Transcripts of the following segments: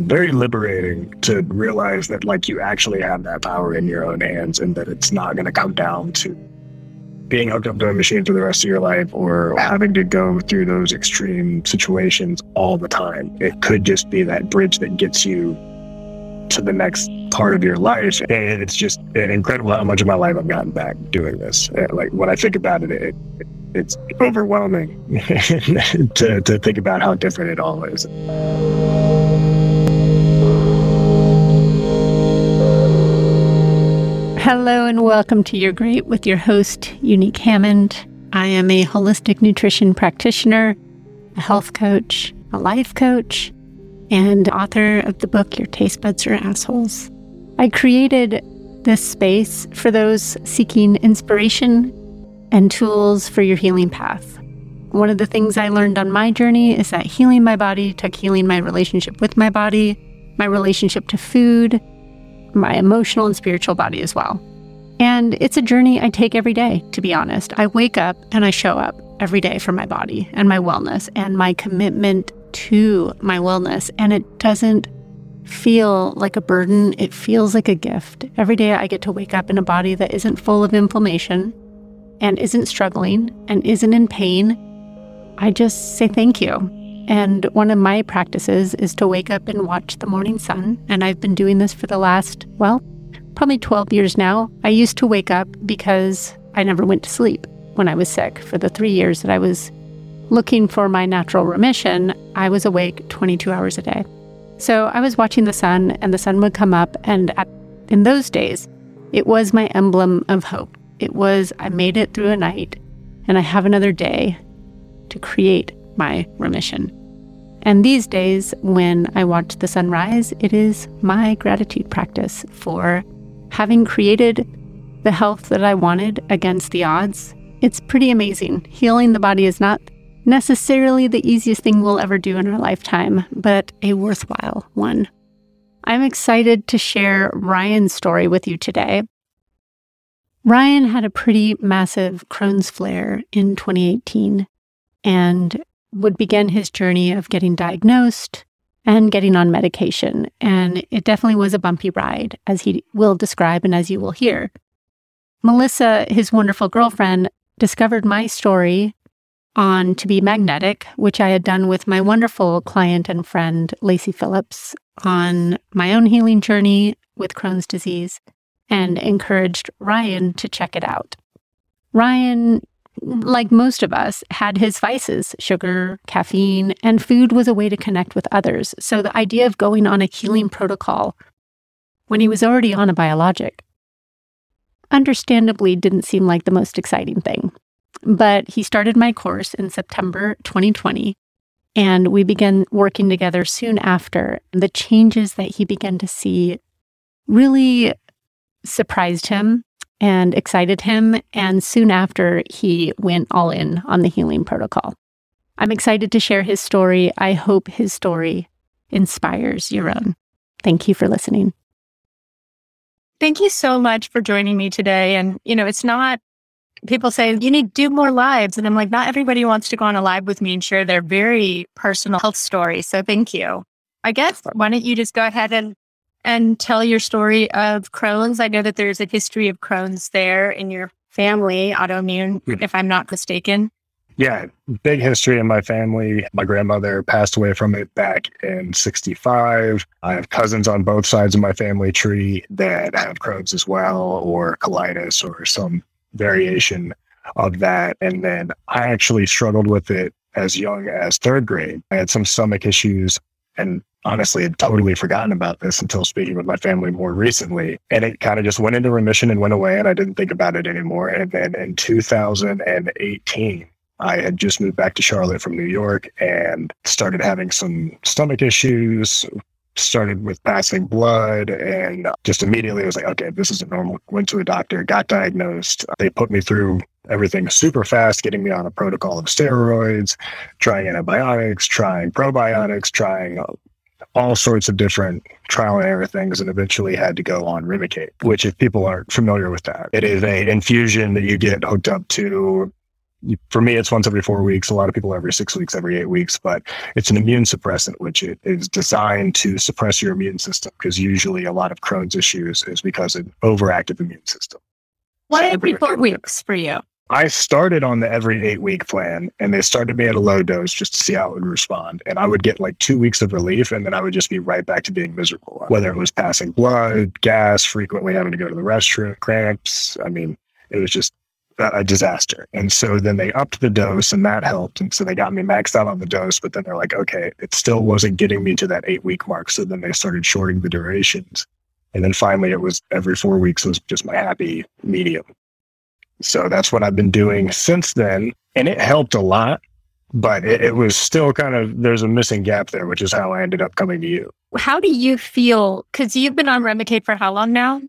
very liberating to realize that like you actually have that power in your own hands and that it's not going to come down to being hooked up to a machine for the rest of your life or having to go through those extreme situations all the time. It could just be that bridge that gets you to the next part of your life. And it's just incredible how much of my life I've gotten back doing this. Like when I think about it, it it's overwhelming to, to think about how different it all is. Hello and welcome to You're Great with your host, Unique Hammond. I am a holistic nutrition practitioner, a health coach, a life coach, and author of the book Your Taste Buds Are Assholes. I created this space for those seeking inspiration and tools for your healing path. One of the things I learned on my journey is that healing my body took healing my relationship with my body, my relationship to food, my emotional and spiritual body as well. And it's a journey I take every day, to be honest. I wake up and I show up every day for my body and my wellness and my commitment to my wellness. And it doesn't feel like a burden, it feels like a gift. Every day I get to wake up in a body that isn't full of inflammation and isn't struggling and isn't in pain. I just say thank you. And one of my practices is to wake up and watch the morning sun. And I've been doing this for the last, well, probably 12 years now. I used to wake up because I never went to sleep when I was sick. For the three years that I was looking for my natural remission, I was awake 22 hours a day. So I was watching the sun, and the sun would come up. And at, in those days, it was my emblem of hope. It was, I made it through a night, and I have another day to create my remission. And these days, when I watch the sunrise, it is my gratitude practice for having created the health that I wanted against the odds. It's pretty amazing. Healing the body is not necessarily the easiest thing we'll ever do in our lifetime, but a worthwhile one. I'm excited to share Ryan's story with you today. Ryan had a pretty massive Crohn's flare in 2018 and would begin his journey of getting diagnosed and getting on medication. And it definitely was a bumpy ride, as he will describe and as you will hear. Melissa, his wonderful girlfriend, discovered my story on To Be Magnetic, which I had done with my wonderful client and friend, Lacy Phillips, on my own healing journey with Crohn's disease and encouraged Ryan to check it out. Ryan like most of us, had his vices sugar, caffeine, and food was a way to connect with others. So the idea of going on a healing protocol when he was already on a biologic understandably didn't seem like the most exciting thing. But he started my course in September 2020, and we began working together soon after. The changes that he began to see really surprised him and excited him. And soon after, he went all in on the healing protocol. I'm excited to share his story. I hope his story inspires your own. Thank you for listening. Thank you so much for joining me today. And, you know, it's not, people say you need to do more lives. And I'm like, not everybody wants to go on a live with me and share their very personal health story. So thank you. I guess, why don't you just go ahead and and tell your story of Crohn's. I know that there's a history of Crohn's there in your family, autoimmune, mm. if I'm not mistaken. Yeah, big history in my family. My grandmother passed away from it back in 65. I have cousins on both sides of my family tree that have Crohn's as well, or colitis, or some variation of that. And then I actually struggled with it as young as third grade. I had some stomach issues and honestly had totally forgotten about this until speaking with my family more recently. And it kind of just went into remission and went away, and I didn't think about it anymore. And then in 2018, I had just moved back to Charlotte from New York and started having some stomach issues. Started with passing blood and just immediately was like, okay, this isn't normal. Went to a doctor, got diagnosed. They put me through everything super fast, getting me on a protocol of steroids, trying antibiotics, trying probiotics, trying all sorts of different trial and error things and eventually had to go on Remicade, which if people aren't familiar with that, it is a infusion that you get hooked up to for me, it's once every four weeks. A lot of people every six weeks, every eight weeks, but it's an immune suppressant, which it is designed to suppress your immune system because usually a lot of Crohn's issues is because of overactive immune system. Why every four weeks for you? I started on the every eight week plan and they started me at a low dose just to see how it would respond. And I would get like two weeks of relief and then I would just be right back to being miserable, whether it was passing blood, gas, frequently having to go to the restroom, cramps. I mean, it was just a disaster. And so then they upped the dose and that helped. And so they got me maxed out on the dose, but then they're like, okay, it still wasn't getting me to that eight week mark. So then they started shorting the durations. And then finally it was every four weeks was just my happy medium. So that's what I've been doing since then. And it helped a lot, but it, it was still kind of, there's a missing gap there, which is how I ended up coming to you. How do you feel? Because you've been on Remicade for how long now?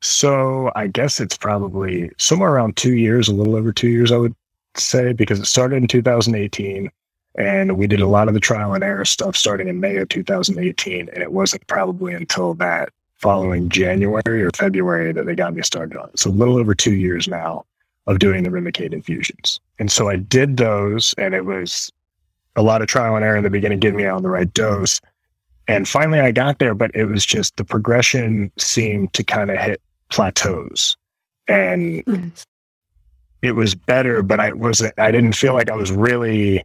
So I guess it's probably somewhere around two years, a little over two years, I would say, because it started in 2018. And we did a lot of the trial and error stuff starting in May of 2018. And it wasn't probably until that following January or February that they got me started on it. So a little over two years now of doing the Remicade infusions. And so I did those and it was a lot of trial and error in the beginning, getting me on the right dose. And finally I got there, but it was just the progression seemed to kind of hit plateaus. And mm-hmm. it was better, but I wasn't, I didn't feel like I was really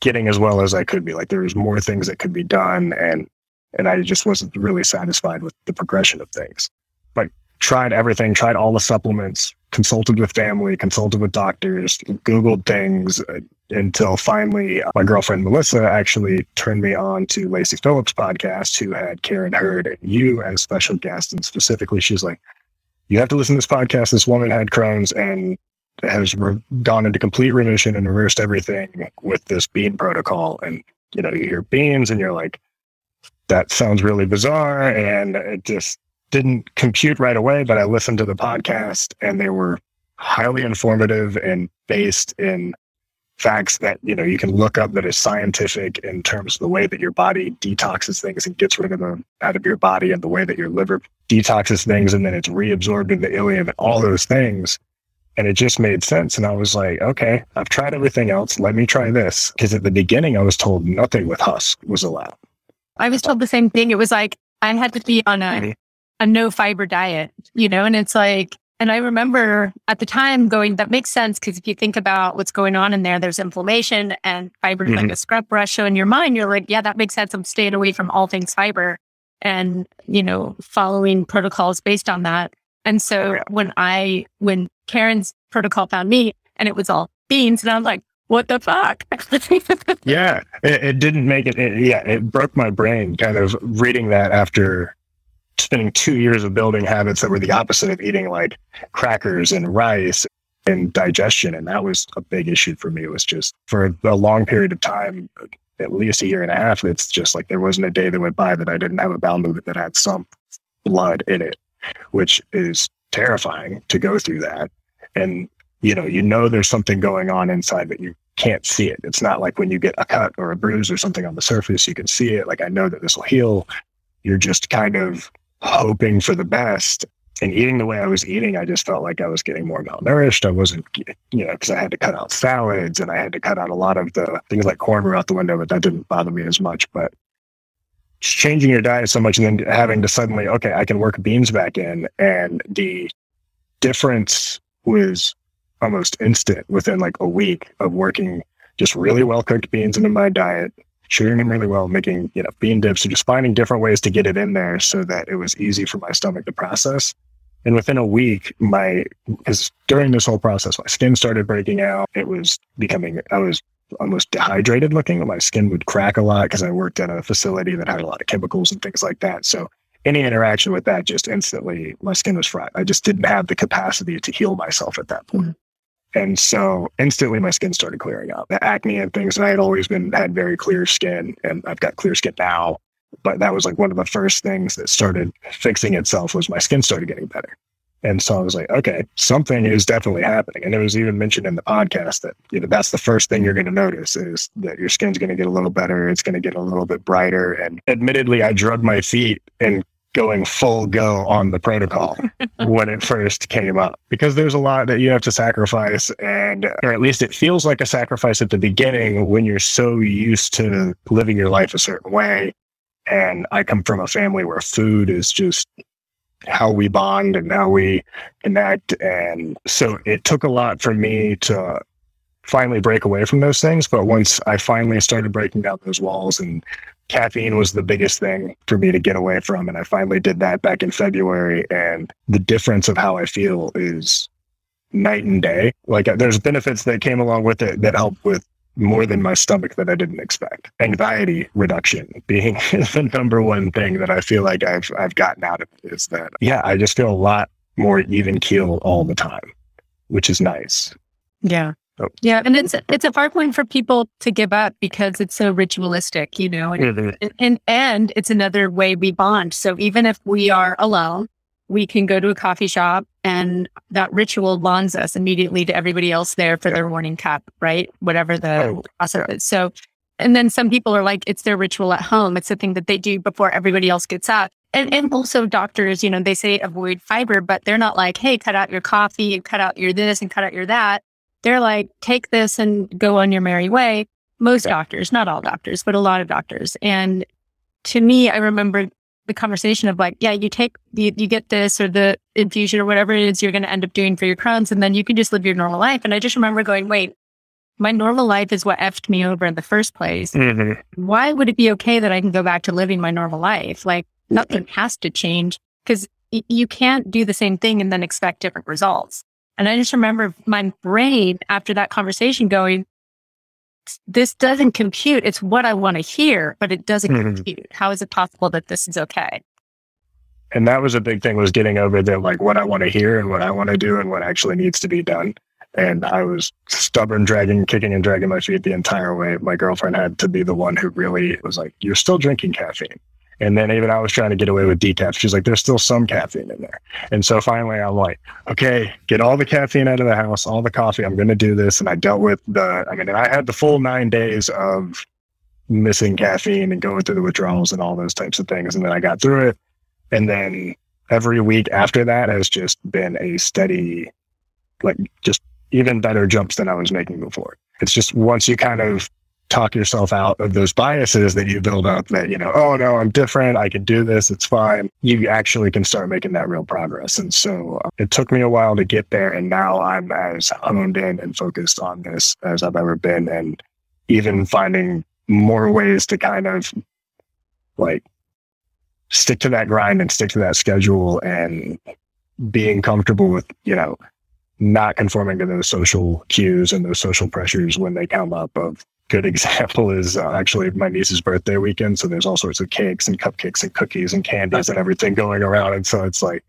getting as well as I could be. Like there was more things that could be done. And, and I just wasn't really satisfied with the progression of things. But tried everything, tried all the supplements, consulted with family, consulted with doctors, Googled things uh, until finally uh, my girlfriend Melissa actually turned me on to Lacy Phillips' podcast, who had Karen Hurd and you as special guests. And specifically, she's like, you have to listen to this podcast. This woman had Crohn's and has re- gone into complete remission and reversed everything with this bean protocol. And, you know, you hear beans and you're like, that sounds really bizarre. And it just didn't compute right away, but I listened to the podcast and they were highly informative and based in facts that you know you can look up that is scientific in terms of the way that your body detoxes things and gets rid of them out of your body and the way that your liver detoxes things and then it's reabsorbed in the ileum and all those things. And it just made sense. And i was like okay i've tried everything else. Let me try this. Because at the beginning i was told nothing with husk was allowed. I was told the same thing. It was like i had to be on a a no fiber diet, you know, and it's like, and I remember at the time going, that makes sense because if you think about what's going on in there, there's inflammation and fiber mm-hmm. like a scrub brush. So in your mind, you're like, yeah, that makes sense. I'm staying away from all things fiber and, you know, following protocols based on that. And so when I, when Karen's protocol found me and it was all beans, and I'm like, what the fuck? yeah, it, it, didn't make it, it. Yeah, it broke my brain kind of reading that after spending two years of building habits that were the opposite of eating like crackers and rice and digestion. And that was a big issue for me. It was just for a long period of time, at least a year and a half, it's just like there wasn't a day that went by that I didn't have a bowel movement that had some blood in it, which is terrifying to go through that. And, you know, you know there's something going on inside, but you can't see it. It's not like when you get a cut or a bruise or something on the surface, you can see it. Like I know that this will heal. You're just kind of hoping for the best and eating the way I was eating, I just felt like I was getting more malnourished. I wasn't, you know, because I had to cut out salads and I had to cut out a lot of the things like corn were out the window, but that didn't bother me as much. But changing your diet so much and then having to suddenly, okay, I can work beans back in. And the difference was almost instant within like a week of working just really well cooked beans into my diet, shooting them really well, making, you know, bean dips or just finding different ways to get it in there so that it was easy for my stomach to process. And within a week, my, because during this whole process, my skin started breaking out. It was becoming, I was almost dehydrated looking. My skin would crack a lot because I worked at a facility that had a lot of chemicals and things like that. So any interaction with that just instantly, my skin was fried. I just didn't have the capacity to heal myself at that point. And so instantly my skin started clearing up. The acne and things, and I had always been had very clear skin and I've got clear skin now. But that was like one of the first things that started fixing itself was my skin started getting better. And so I was like, okay, something is definitely happening. And it was even mentioned in the podcast that, you know, that's the first thing you're going to notice is that your skin's going to get a little better. It's going to get a little bit brighter. And admittedly, I drug my feet and going full go on the protocol when it first came up because there's a lot that you have to sacrifice and or at least it feels like a sacrifice at the beginning when you're so used to living your life a certain way. And i come from a family where food is just how we bond and how we connect and so it took a lot for me to finally break away from those things. But once i finally started breaking down those walls and caffeine was the biggest thing for me to get away from. And I finally did that back in February. And the difference of how I feel is night and day. Like uh, there's benefits that came along with it that help with more than my stomach that I didn't expect. Anxiety reduction being the number one thing that I feel like I've I've gotten out of it is that yeah, I just feel a lot more even keel all the time, which is nice. Yeah. Oh. Yeah, and it's it's a hard point for people to give up because it's so ritualistic, you know, and, mm-hmm. and and it's another way we bond. So even if we are alone, we can go to a coffee shop, and that ritual bonds us immediately to everybody else there for yeah. their morning cup, right? Whatever the process is. So, and then some people are like, it's their ritual at home. It's the thing that they do before everybody else gets up. And, and also doctors, you know, they say avoid fiber, but they're not like, hey, cut out your coffee and cut out your this and cut out your that they're like, take this and go on your merry way. Most doctors, not all doctors, but a lot of doctors. And to me, I remember the conversation of like, yeah, you take, you, you get this or the infusion or whatever it is you're going to end up doing for your Crohn's, and then you can just live your normal life. And I just remember going, wait, my normal life is what effed me over in the first place. Mm-hmm. Why would it be okay that I can go back to living my normal life? Like nothing has to change because y- you can't do the same thing and then expect different results. And I just remember my brain after that conversation going, this doesn't compute. It's what I want to hear, but it doesn't mm-hmm. compute. How is it possible that this is okay? And that was a big thing was getting over the like what I want to hear and what I want to do and what actually needs to be done. And I was stubborn, dragging, kicking and dragging my feet the entire way. My girlfriend had to be the one who really was like, you're still drinking caffeine. And then even I was trying to get away with decaf. She's like, there's still some caffeine in there. And so finally I'm like, okay, get all the caffeine out of the house, all the coffee. I'm going to do this. And I dealt with the, I mean, I had the full nine days of missing caffeine and going through the withdrawals and all those types of things. And then I got through it. And then every week after that has just been a steady, like just even better jumps than I was making before. It's just once you kind of talk yourself out of those biases that you build up that, you know, oh no, I'm different. I can do this. It's fine. You actually can start making that real progress. And so uh, it took me a while to get there. And now I'm as honed in and focused on this as I've ever been. And even finding more ways to kind of like stick to that grind and stick to that schedule and being comfortable with, you know, not conforming to those social cues and those social pressures when they come up of good example is uh, actually my niece's birthday weekend. So there's all sorts of cakes and cupcakes and cookies and candies and everything going around. And so it's like,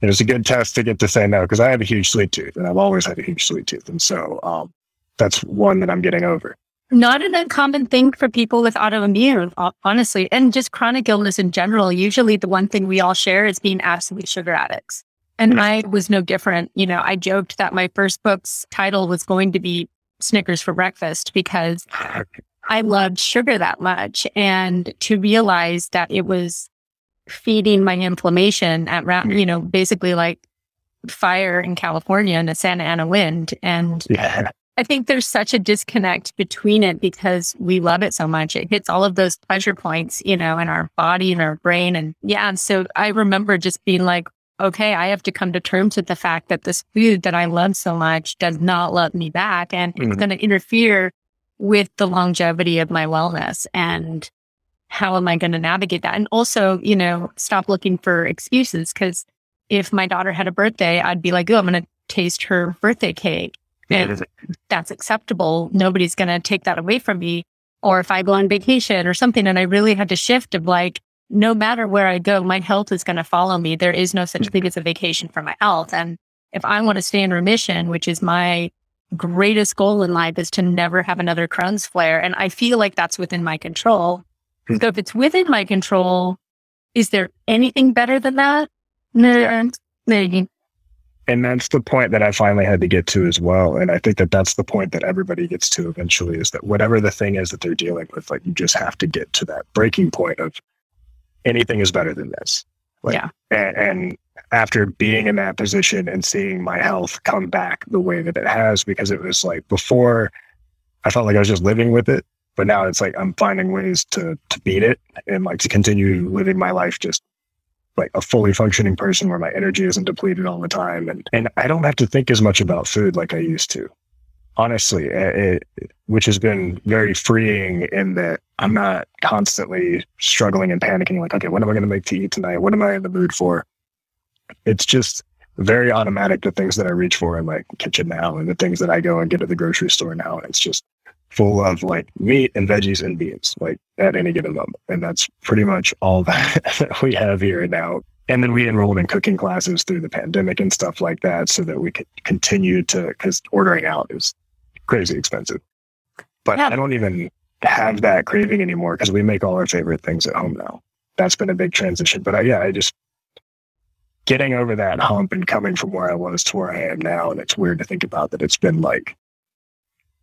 it was a good test to get to say no because I have a huge sweet tooth and I've always had a huge sweet tooth. And so um, that's one that I'm getting over. Not an uncommon thing for people with autoimmune, honestly, and just chronic illness in general. Usually, the one thing we all share is being absolute sugar addicts. And I was no different. You know, I joked that my first book's title was going to be Snickers for breakfast because I loved sugar that much. And to realize that it was feeding my inflammation at, round, mm. you know, basically like fire in California and a Santa Ana wind. And yeah. I think there's such a disconnect between it because we love it so much. It hits all of those pleasure points, you know, in our body and our brain. And yeah. And so I remember just being like, okay, I have to come to terms with the fact that this food that I love so much does not love me back and mm-hmm. it's going to interfere with the longevity of my wellness. And how am I going to navigate that? And also, you know, stop looking for excuses because if my daughter had a birthday, I'd be like, oh, I'm going to taste her birthday cake. And that's acceptable. Nobody's going to take that away from me. Or if I go on vacation or something and I really had to shift of like, no matter where I go, my health is going to follow me. There is no such thing as a vacation for my health. And if I want to stay in remission, which is my greatest goal in life is to never have another Crohn's flare. And I feel like that's within my control. Hmm. So if it's within my control, is there anything better than that? No, maybe. And that's the point that I finally had to get to as well. And I think that that's the point that everybody gets to eventually is that whatever the thing is that they're dealing with, like you just have to get to that breaking point of anything is better than this. Like, Yeah. And, and after being in that position and seeing my health come back the way that it has, because it was like before, I felt like I was just living with it, but now it's like I'm finding ways to to beat it and like to continue living my life just like a fully functioning person where my energy isn't depleted all the time and and I don't have to think as much about food like I used to. Honestly, it, it, which has been very freeing in that I'm not constantly struggling and panicking like, okay, what am I going to make to eat tonight? What am I in the mood for? It's just very automatic the things that I reach for in my kitchen now and the things that I go and get at the grocery store now. And it's just full of like meat and veggies and beans, like at any given moment. And that's pretty much all that we have here now. And then we enrolled in cooking classes through the pandemic and stuff like that so that we could continue to, because ordering out is crazy expensive. But Yeah. I don't even have that craving anymore because we make all our favorite things at home now. That's been a big transition. But I, yeah, I just getting over that hump and coming from where I was to where I am now. And it's weird to think about that it's been like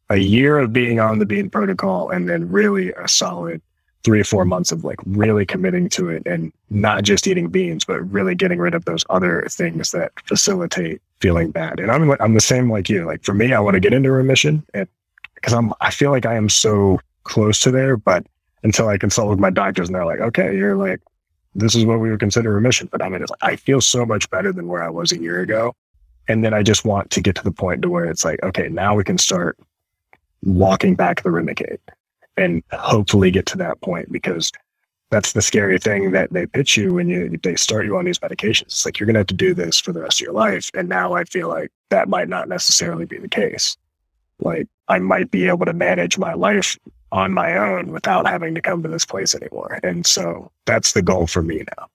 a year of being on the bean protocol and then really a solid three or four months of like really committing to it and not just eating beans, but really getting rid of those other things that facilitate feeling bad. And I'm I'm the same like you. Like for me, I want to get into remission and because I'm I feel like I am so close to there, but until I consult with my doctors and they're like, okay, you're like this is what we would consider remission. But I mean, it's like, I feel so much better than where I was a year ago. And then I just want to get to the point to where it's like, okay, now we can start walking back the Remicade and hopefully get to that point because that's the scary thing that they pitch you when you they start you on these medications. It's like you're gonna have to do this for the rest of your life. And now I feel like that might not necessarily be the case. Like I might be able to manage my life on my own without having to come to this place anymore. And so that's the goal for me now.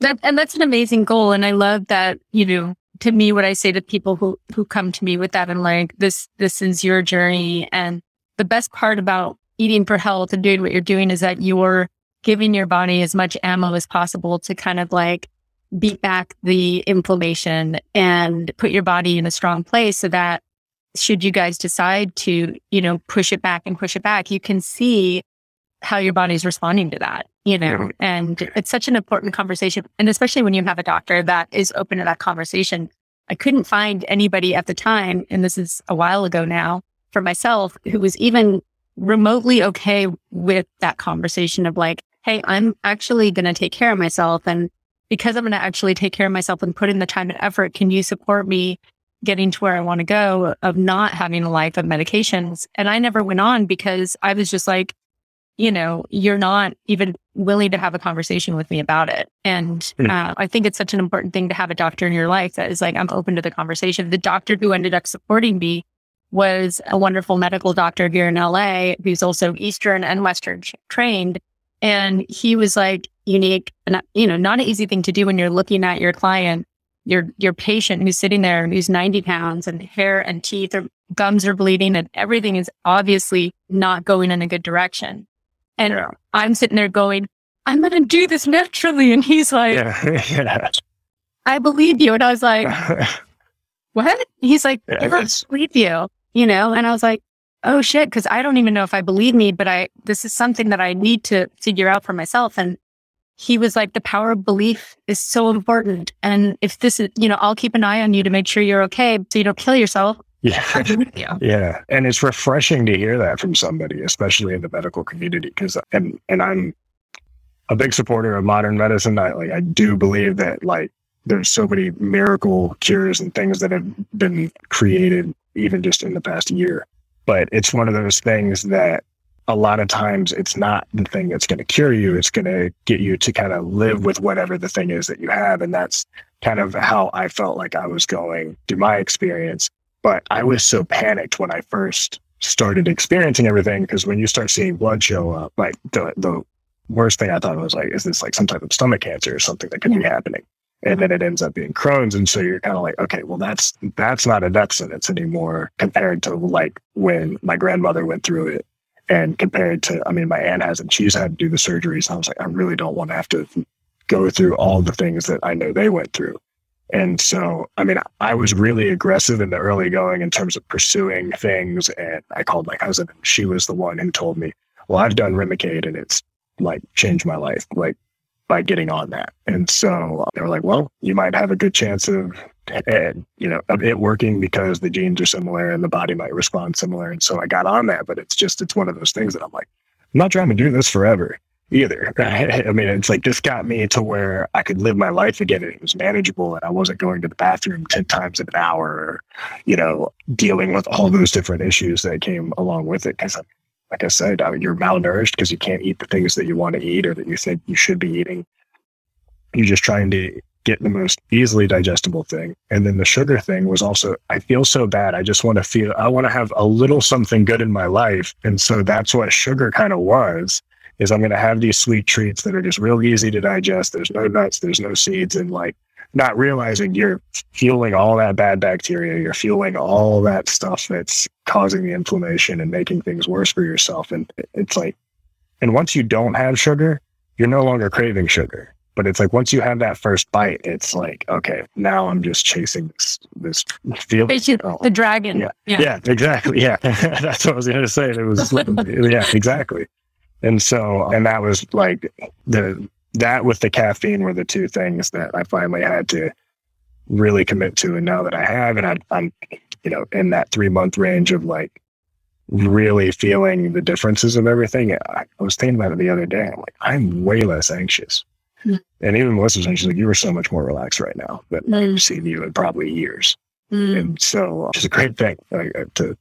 That, and that's an amazing goal. And I love that, you know, to me, what I say to people who, who come to me with that, I'm like, this, this is your journey. And the best part about eating for health and doing what you're doing is that you're giving your body as much ammo as possible to kind of like beat back the inflammation and put your body in a strong place so that should you guys decide to, you know, push it back and push it back, you can see how your body's responding to that, you know, Mhm. and it's such an important conversation. And especially when you have a doctor that is open to that conversation. I couldn't find anybody at the time, and this is a while ago now for myself, who was even remotely okay with that conversation of like, Hey, I'm actually going to take care of myself. And because I'm going to actually take care of myself and put in the time and effort, can you support me getting to where I want to go of not having a life of medications? And I never went on because I was just like, you know, you're not even willing to have a conversation with me about it. And Mm. uh, I think it's such an important thing to have a doctor in your life that is like, I'm open to the conversation. The doctor who ended up supporting me was a wonderful medical doctor here in LA who's also Eastern and Western trained. And he was like unique and, you know, not an easy thing to do when you're looking at your client, your, your patient who's sitting there who's 90 pounds and hair and teeth or gums are bleeding and everything is obviously not going in a good direction. And Yeah. I'm sitting there going, I'm going to do this naturally. And he's like, Yeah. yeah. I believe you. And I was like, what? He's like, Yeah, I it's- believe you, you know? And I was like, oh shit. Cause I don't even know if I believe me, but I, this is something that I need to figure out for myself. And he was like, the power of belief is so important. And if this is, you know, I'll keep an eye on you to make sure you're okay. So you don't kill yourself. yeah. You. Yeah, and it's refreshing to hear that from somebody, especially in the medical community, because and and I'm a big supporter of modern medicine. I like I do believe that like there's so many miracle cures and things that have been created even just in the past year. But it's one of those things that a lot of times it's not the thing that's going to cure you. It's going to get you to kind of live with whatever the thing is that you have, and that's kind of how I felt like I was going through my experience but I was so panicked when I first started experiencing everything because when you start seeing blood show up, like the the worst thing I thought was like, is this like some type of stomach cancer or something that could be happening? And then it ends up being Crohn's, and so you're kind of like, okay, well that's that's not a death sentence anymore compared to like when my grandmother went through it, and compared to, I mean, my aunt hasn't, she's had to do the surgeries. I was like, I really don't want to have to go through all the things that I know they went through. And so, I mean, I was really aggressive in the early going in terms of pursuing things. And I called my cousin, and she was the one who told me, Well, I've done Remicade and it's like changed my life. Like by getting on that. And so uh, they were like, well, you might have a good chance of and you know of it working because the genes are similar and the body might respond similar and so i got on that but it's just it's one of those things that i'm like i'm not trying to do this forever either right? i mean it's like this got me to where i could live my life again and it was manageable and i wasn't going to the bathroom 10 times in an hour or you know dealing with all those different issues that came along with it because like i said I mean, you're malnourished because you can't eat the things that you want to eat or that you think you should be eating you're just trying to get the most easily digestible thing. And then the sugar thing was also, I feel so bad. I just want to feel, I want to have a little something good in my life. And so that's what sugar kind of was, is I'm going to have these sweet treats that are just real easy to digest. There's no nuts, there's no seeds. And like not realizing you're fueling all that bad bacteria, you're fueling all that stuff that's causing the inflammation and making things worse for yourself. And it's like, and once you don't have sugar, you're no longer craving sugar but it's like once you have that first bite, it's like, okay, now I'm just chasing this this feeling. Oh. The dragon. Yeah. yeah. yeah exactly. Yeah. That's what I was gonna say. It was yeah, exactly. And so and that was like the that with the caffeine were the two things that I finally had to really commit to. And now that I have, and I, I'm, you know, in that three month range of like really feeling the differences of everything. I was thinking about it the other day. I'm like, I'm way less anxious Mm. And even Melissa was she's like, you were so much more relaxed right now than mm. I've seen you in probably years. Mm. And so it's a great thing like, uh, to,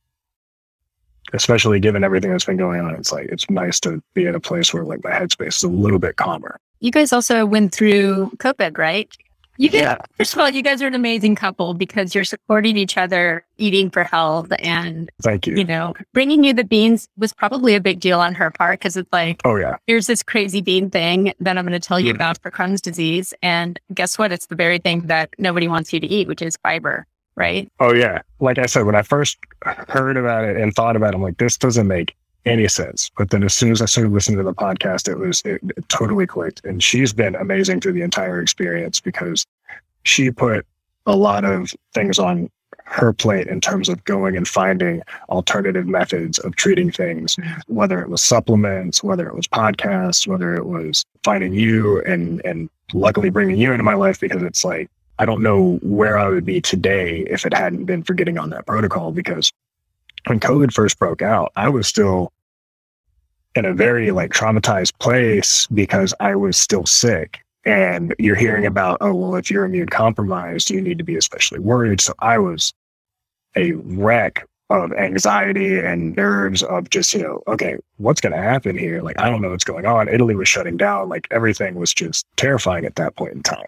especially given everything that's been going on. It's like, it's nice to be in a place where like my headspace is a little bit calmer. You guys also went through COVID, right? You guys, yeah. first of all, you guys are an amazing couple because you're supporting each other, eating for health, and thank you. You know, bringing you the beans was probably a big deal on her part because it's like, oh yeah, here's this crazy bean thing that I'm going to tell you mm. about for Crohn's disease, and guess what? It's the very thing that nobody wants you to eat, which is fiber, right? Oh yeah, like I said, when I first heard about it and thought about it, I'm like, this doesn't make any sense. But then as soon as I started listening to the podcast, it was it, it totally clicked. And she's been amazing through the entire experience because she put a lot of things on her plate in terms of going and finding alternative methods of treating things, whether it was supplements, whether it was podcasts, whether it was finding you and and luckily bringing you into my life because it's like I don't know where I would be today if it hadn't been for getting on that protocol because when COVID first broke out, I was still in a very like traumatized place because I was still sick. And you're hearing about, oh, well, if you're immune compromised, you need to be especially worried. So I was a wreck of anxiety and nerves of just, you know, okay, what's going to happen here? Like, I don't know what's going on. Italy was shutting down. Like, everything was just terrifying at that point in time.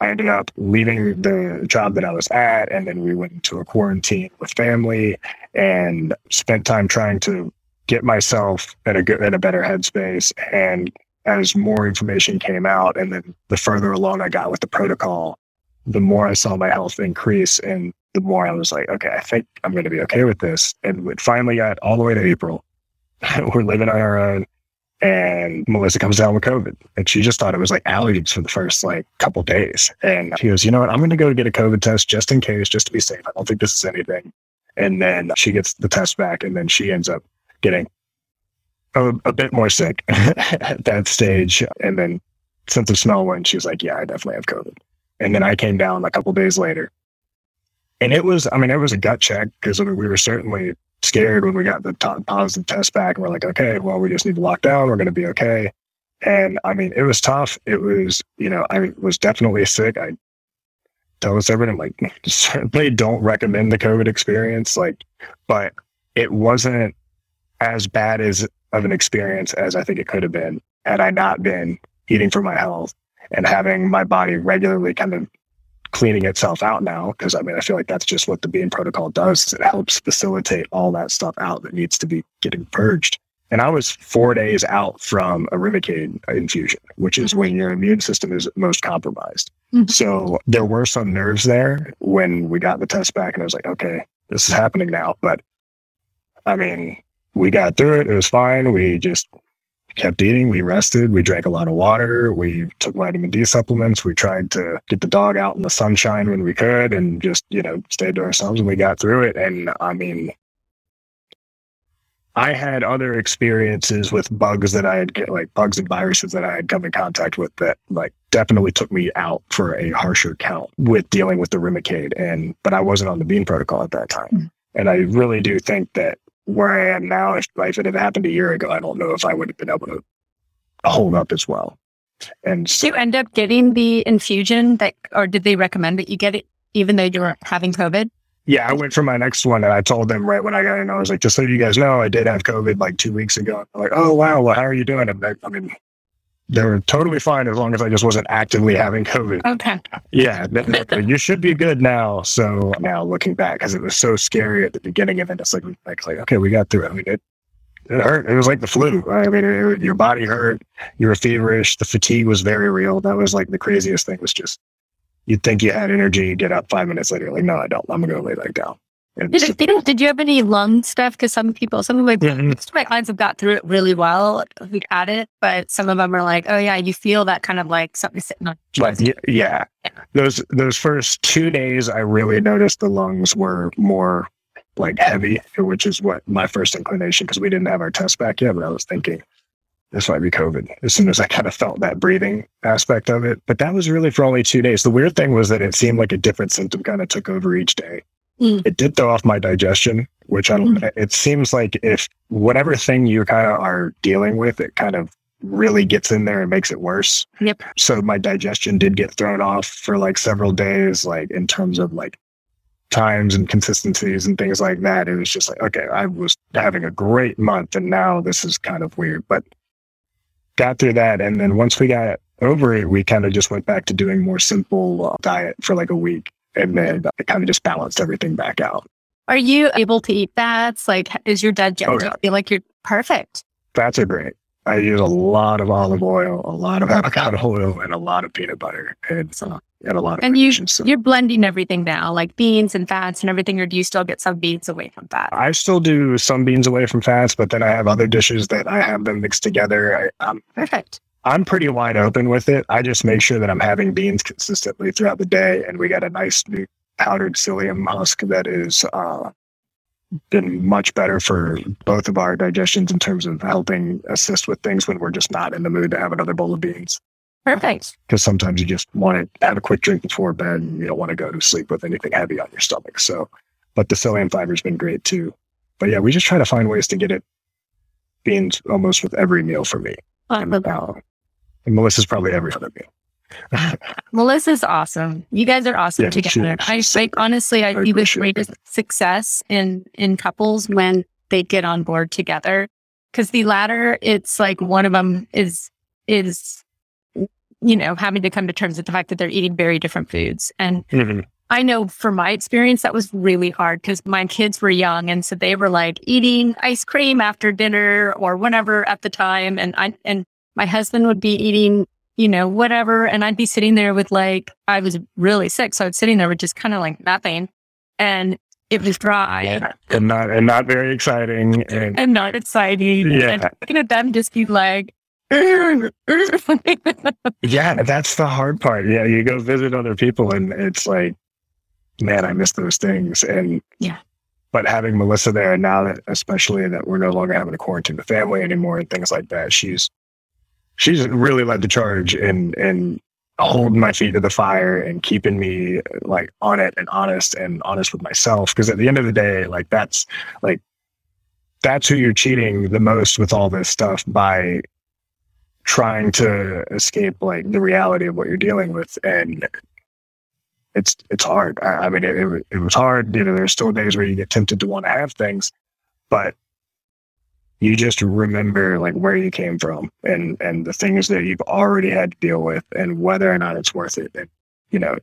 I ended up leaving the job that I was at, and then we went into a quarantine with family and spent time trying to get myself in a good, in a better headspace. And as more information came out, and then the further along I got with the protocol, the more I saw my health increase, and the more I was like, okay, I think I'm going to be okay with this. And it finally got all the way to April. We're living on our own and Melissa comes down with COVID and she just thought it was like allergies for the first like couple days. And she goes, you know what? I'm going to go get a COVID test just in case, just to be safe. I don't think this is anything. And then she gets the test back and then she ends up getting a, a bit more sick at that stage. And then since the smell went, she was like, yeah, I definitely have COVID. And then I came down a couple days later and it was, I mean, it was a gut check because I mean, we were certainly scared when we got the t- positive test back. And we're like, okay, well, we just need to lock down. We're going to be okay. And I mean, it was tough. It was, you know, I was definitely sick. I tell us everything, I'm like, certainly don't recommend the COVID experience. Like, but it wasn't as bad as of an experience as I think it could have been had I not been eating for my health and having my body regularly kind of cleaning itself out now because I mean I feel like that's just what the bean protocol does. It helps facilitate all that stuff out that needs to be getting purged. And I was four days out from a Remicade infusion, which is when your immune system is most compromised. Mm-hmm. So there were some nerves there when we got the test back, and I was like, okay, this is happening now. But I mean, we got through it. It was fine. We just kept eating. We rested. We drank a lot of water. We took vitamin D supplements. We tried to get the dog out in the sunshine when we could and just, you know, stayed to ourselves and we got through it. And I mean, I had other experiences with bugs that I had get like bugs and viruses that I had come in contact with that like definitely took me out for a harsher count with dealing with the Remicade. And but I wasn't on the bean protocol at that time. Mm. And I really do think that where I am now, if, if it had happened a year ago, I don't know if I would have been able to hold up as well. And so, did you end up getting the infusion that, or did they recommend that you get it even though you were having COVID? Yeah, I went for my next one and I told them right when I got in, I was like, just so you guys know, I did have COVID like two weeks ago. I'm like, oh, wow, well, how are you doing? And they, I mean, they were totally fine as long as I just wasn't actively having COVID. Okay. Yeah, you should be good now. So now looking back, because it was so scary at the beginning of it, it's like, like, like okay, we got through it. I mean, it, it hurt. It was like the flu. I mean, it, your body hurt. You were feverish. The fatigue was very real. That was like the craziest thing was just you'd think you had energy, you get up five minutes later, like, no, I don't. I'm gonna go lay back down. Did, did, did, you have any lung stuff? Because some people, some of my, mm-hmm. my clients have got through it really well at it, but some of them are like, oh yeah, you feel that kind of like something sitting on. Like, yeah, yeah, those those first two days, I really noticed the lungs were more like heavy, which is what my first inclination because we didn't have our test back yet. But I was thinking, this might be COVID as soon as I kind of felt that breathing aspect of it. But that was really for only two days. The weird thing was that it seemed like a different symptom kind of took over each day. Mm. It did throw off my digestion, which I don't, mm. it seems like if whatever thing you kind of are dealing with, it kind of really gets in there and makes it worse. Yep. So my digestion did get thrown off for like several days, like in terms of like times and consistencies and things like that. It was just like, okay, I was having a great month and now this is kind of weird. But got through that. And then once we got over it, we kind of just went back to doing more simple uh, diet for like a week. And then it kind of just balanced everything back out. Are you able to eat fats? Like, is your digestion oh, yeah. feel like you're perfect? Fats are great. I use a lot of olive oil, a lot of avocado oil, and a lot of peanut butter. And so and a lot of and you so. you're blending everything now like beans and fats and everything or do you still get some beans away from fat i still do some beans away from fats but then i have other dishes that i have them mixed together I, um, perfect i'm pretty wide open with it i just make sure that i'm having beans consistently throughout the day and we got a nice new powdered psyllium husk that is uh, been much better for both of our digestions in terms of helping assist with things when we're just not in the mood to have another bowl of beans Perfect. Because sometimes you just want to have a quick drink before bed and you don't want to go to sleep with anything heavy on your stomach. So, but the psyllium fiber's been great too. But yeah, we just try to find ways to get it beans almost with every meal for me. And, uh, and Melissa's probably every other meal. Melissa's awesome. You guys are awesome yeah, together. I like honestly, I, I see the greatest success in in couples when they get on board together. Because the latter, it's like one of them is is you know, having to come to terms with the fact that they're eating very different foods. And mm-hmm. I know from my experience, that was really hard because my kids were young. And so they were like eating ice cream after dinner or whatever at the time. And I, and my husband would be eating, you know, whatever. And I'd be sitting there with like, I was really sick. So I was sitting there with just kind of like nothing. And it was dry and not and not very exciting and, and not exciting. Yeah. And looking at them just be like, yeah, that's the hard part. Yeah, you go visit other people and it's like, man, I miss those things. And yeah. But having Melissa there and now that especially that we're no longer having to quarantine the family anymore and things like that, she's she's really led the charge and and holding my feet to the fire and keeping me like on it and honest and honest with myself. Because at the end of the day, like that's like that's who you're cheating the most with all this stuff by trying to escape like the reality of what you're dealing with. And it's it's hard. I, I mean it, it, it was hard. You know there's still days where you get tempted to want to have things but you just remember like where you came from and and the things that you've already had to deal with and whether or not it's worth it and you know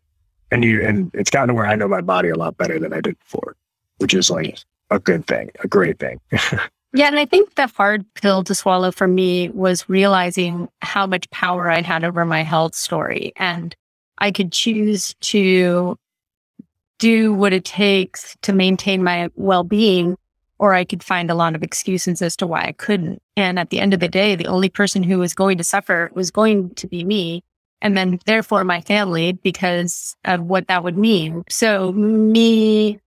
and you and it's gotten to where i know my body a lot better than i did before which is like a good thing a great thing Yeah. And I think the hard pill to swallow for me was realizing how much power I had over my health story. And I could choose to do what it takes to maintain my well being, or I could find a lot of excuses as to why I couldn't. And at the end of the day, the only person who was going to suffer was going to be me. And then therefore my family because of what that would mean. So me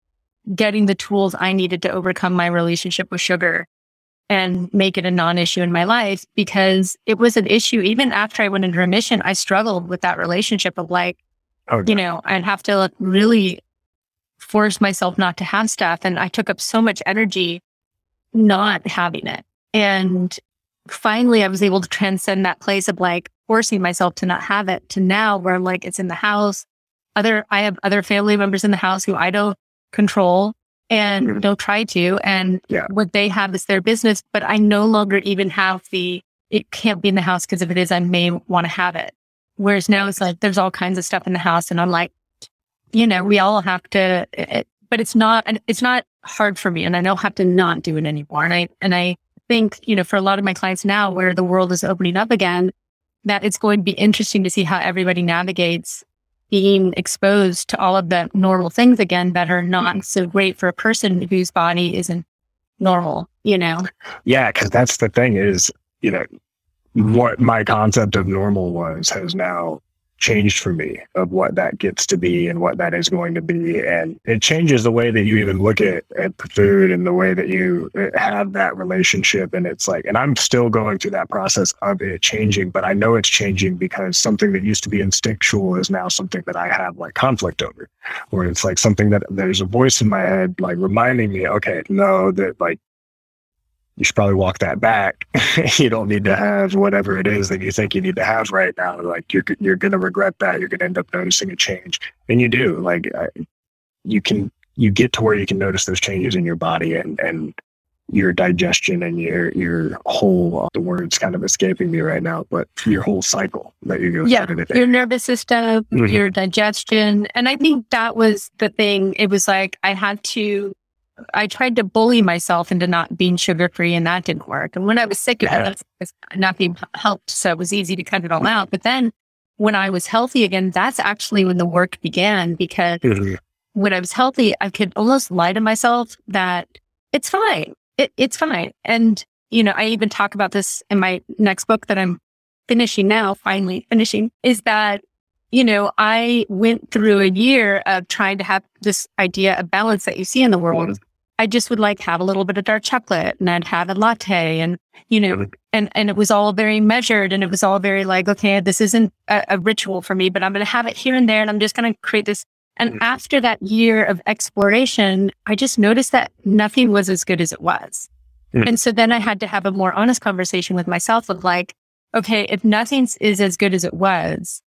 getting the tools I needed to overcome my relationship with sugar and make it a non-issue in my life because it was an issue. Even after I went into remission, I struggled with that relationship of like, Oh, you know, I'd have to really force myself not to have stuff. And I took up so much energy not having it. And finally, I was able to transcend that place of like forcing myself to not have it to now where I'm like, it's in the house. Other, I have other family members in the house who I don't control and Mhm. don't try to. And Yeah. what they have is their business, but I no longer even have the, it can't be in the house because if it is, I may want to have it. Whereas now it's like, there's all kinds of stuff in the house. And I'm like, you know, we all have to, it, but it's not, it's not hard for me. And I don't have to not do it anymore. And I, and I think, you know, for a lot of my clients now where the world is opening up again, that it's going to be interesting to see how everybody navigates being exposed to all of the normal things again that are not so great for a person whose body isn't normal, you know? Yeah, because that's the thing is, you know, what my concept of normal was has now changed for me of what that gets to be and what that is going to be. And it changes the way that you even look at, at food and the way that you uh, have that relationship. And it's like, and I'm still going through that process of it changing, but I know it's changing because something that used to be instinctual is now something that I have like conflict over, where it's like something that there's a voice in my head, like reminding me, okay, no, that like, you should probably walk that back. you don't need to have whatever it is that you think you need to have right now. Like you're you're gonna regret that. You're gonna end up noticing a change, and you do. Like I, you can you get to where you can notice those changes in your body and and your digestion and your your whole the words kind of escaping me right now, but your whole cycle that you go Yeah. Your nervous system, Mhm. your digestion. And I think that was the thing. It was like I had to, I tried to bully myself into not being sugar free and that didn't work. And when I was sick, Yeah. that's that's not being helped. So it was easy to cut it all out. But then when I was healthy again, that's actually when the work began because Mhm. when I was healthy, I could almost lie to myself that it's fine. It, it's fine. And, you know, I even talk about this in my next book that I'm finishing now, finally finishing, is that, you know, I went through a year of trying to have this idea of balance that you see in the world. I just would like have a little bit of dark chocolate and I'd have a latte and, you know, Mhm. and, and it was all very measured and it was all very like, okay, this isn't a, a ritual for me, but I'm going to have it here and there and I'm just going to create this and Mhm. after that year of exploration, I just noticed that nothing was as good as it was. Mhm. And so then I had to have a more honest conversation with myself of like, okay, if nothing is as good as it was,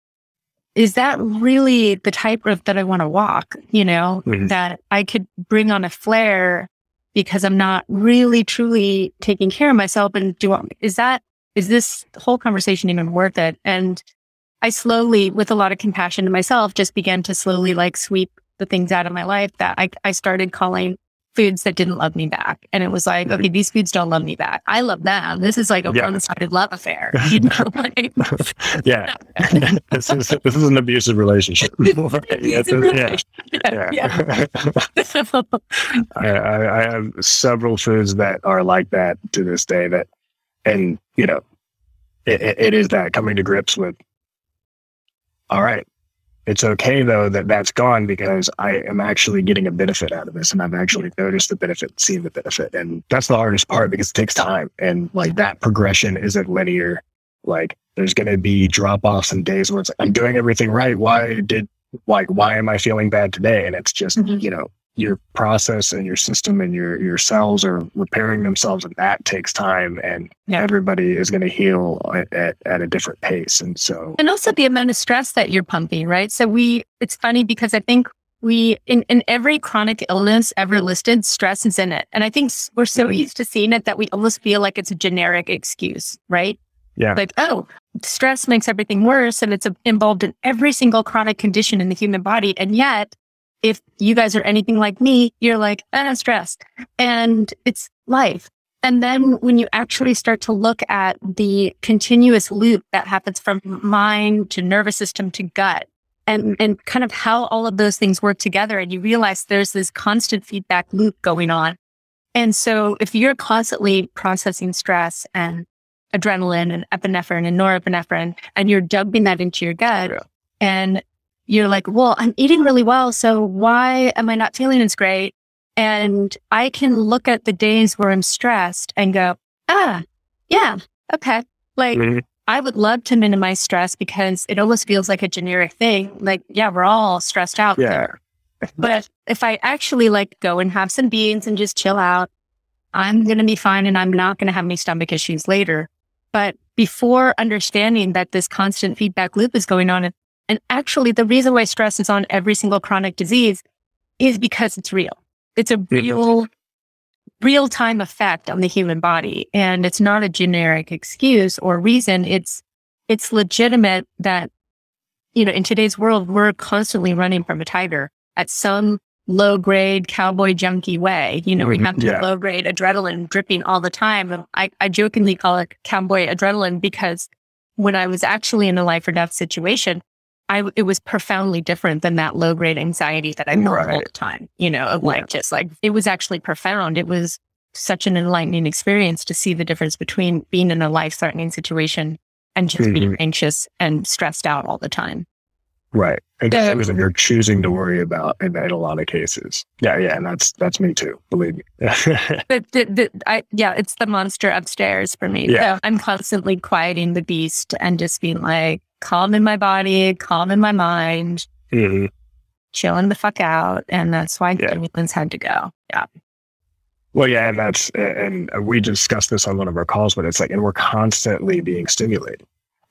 is that really the type of that I want to walk? You know, Mhm. that I could bring on a flare because I'm not really truly taking care of myself. And do I, is that, is this whole conversation even worth it? And I slowly, with a lot of compassion to myself, just began to slowly like sweep the things out of my life that I, I started calling foods that didn't love me back. And it was like, okay, these foods don't love me back. I love them. This is like a Yeah. one-sided love affair. You know, like, yeah, this is this is an abusive relationship. Yeah. yeah. yeah. I, I, I have several foods that are like that to this day. That, and you know, it- it is that coming to grips with. All right, it's okay though that that's gone because I am actually getting a benefit out of this, and I've actually noticed the benefit, seen the benefit, and that's the hardest part because it takes time, and like that progression isn't linear. Like there's going to be drop offs and days where it's like I'm doing everything right. Why did like why am I feeling bad today? And it's just Mhm. you know your process and your system and your your cells are repairing themselves and that takes time and Yeah. everybody is going to heal at, at, at a different pace and so and also the amount of stress that you're pumping, right? So we, it's funny because I think we, in, in every chronic illness ever listed, stress is in it. And I think we're so mm-hmm. used to seeing it that we almost feel like it's a generic excuse, right? Yeah. Like, oh, stress makes everything worse and it's involved in every single chronic condition in the human body. And yet, if you guys are anything like me, you're like, ah, stress. And it's life. And then when you actually start to look at the continuous loop that happens from mind to nervous system to gut and, and kind of how all of those things work together, and you realize there's this constant feedback loop going on. And so if you're constantly processing stress and adrenaline and epinephrine and norepinephrine, and you're dumping that into your gut, and you're like, well, I'm eating really well. So why am I not feeling as great? And I can look at the days where I'm stressed and go, Ah, yeah. Okay. Like, Mhm. I would love to minimize stress because it almost feels like a generic thing. Like, yeah, we're all stressed out. Yeah. But if I actually like go and have some beans and just chill out, I'm going to be fine and I'm not going to have any stomach issues later. But before understanding that this constant feedback loop is going on, and, actually the reason why stress is on every single chronic disease is because it's real. It's a real, real time effect on the human body. And it's not a generic excuse or reason. It's, it's legitimate that, you know, in today's world, we're constantly running from a tiger at some low grade cowboy junkie way. You know, we Mhm, have yeah. low grade adrenaline dripping all the time. I, I jokingly call it cowboy adrenaline because when I was actually in a life or death situation, I, it was profoundly different than that low grade anxiety that I felt all the time, you know, of Yeah. like just like it was actually profound. It was such an enlightening experience to see the difference between being in a life threatening situation and just being mm-hmm. anxious and stressed out all the time. Right. And Yeah. things that you're choosing to worry about in, in a lot of cases. Yeah, yeah. And that's that's me too, believe me. But the, the, I, yeah, it's the monster upstairs for me. Yeah. So I'm constantly quieting the beast and just being like calm in my body, calm in my mind, Mhm. chilling the fuck out. And that's why Yeah. stimulants had to go. Yeah. Well, yeah, and that's and we discussed this on one of our calls, but it's like, and we're constantly being stimulated.